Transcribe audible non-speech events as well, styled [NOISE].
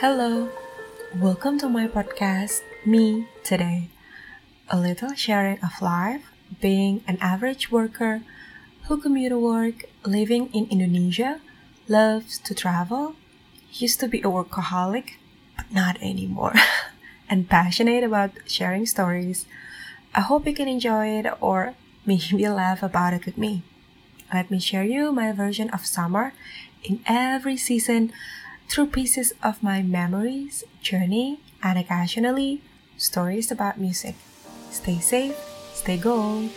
Hello, welcome to my podcast, Me Today. A little sharing of life, being an average worker who commute to work, living in Indonesia, loves to travel, used to be a workaholic, but not anymore, [LAUGHS] and passionate about sharing stories. I hope you can enjoy it or maybe laugh about it with me. Let me share you my version of summer in every season through pieces of my memories, journey, and occasionally stories about music. Stay safe, stay gold.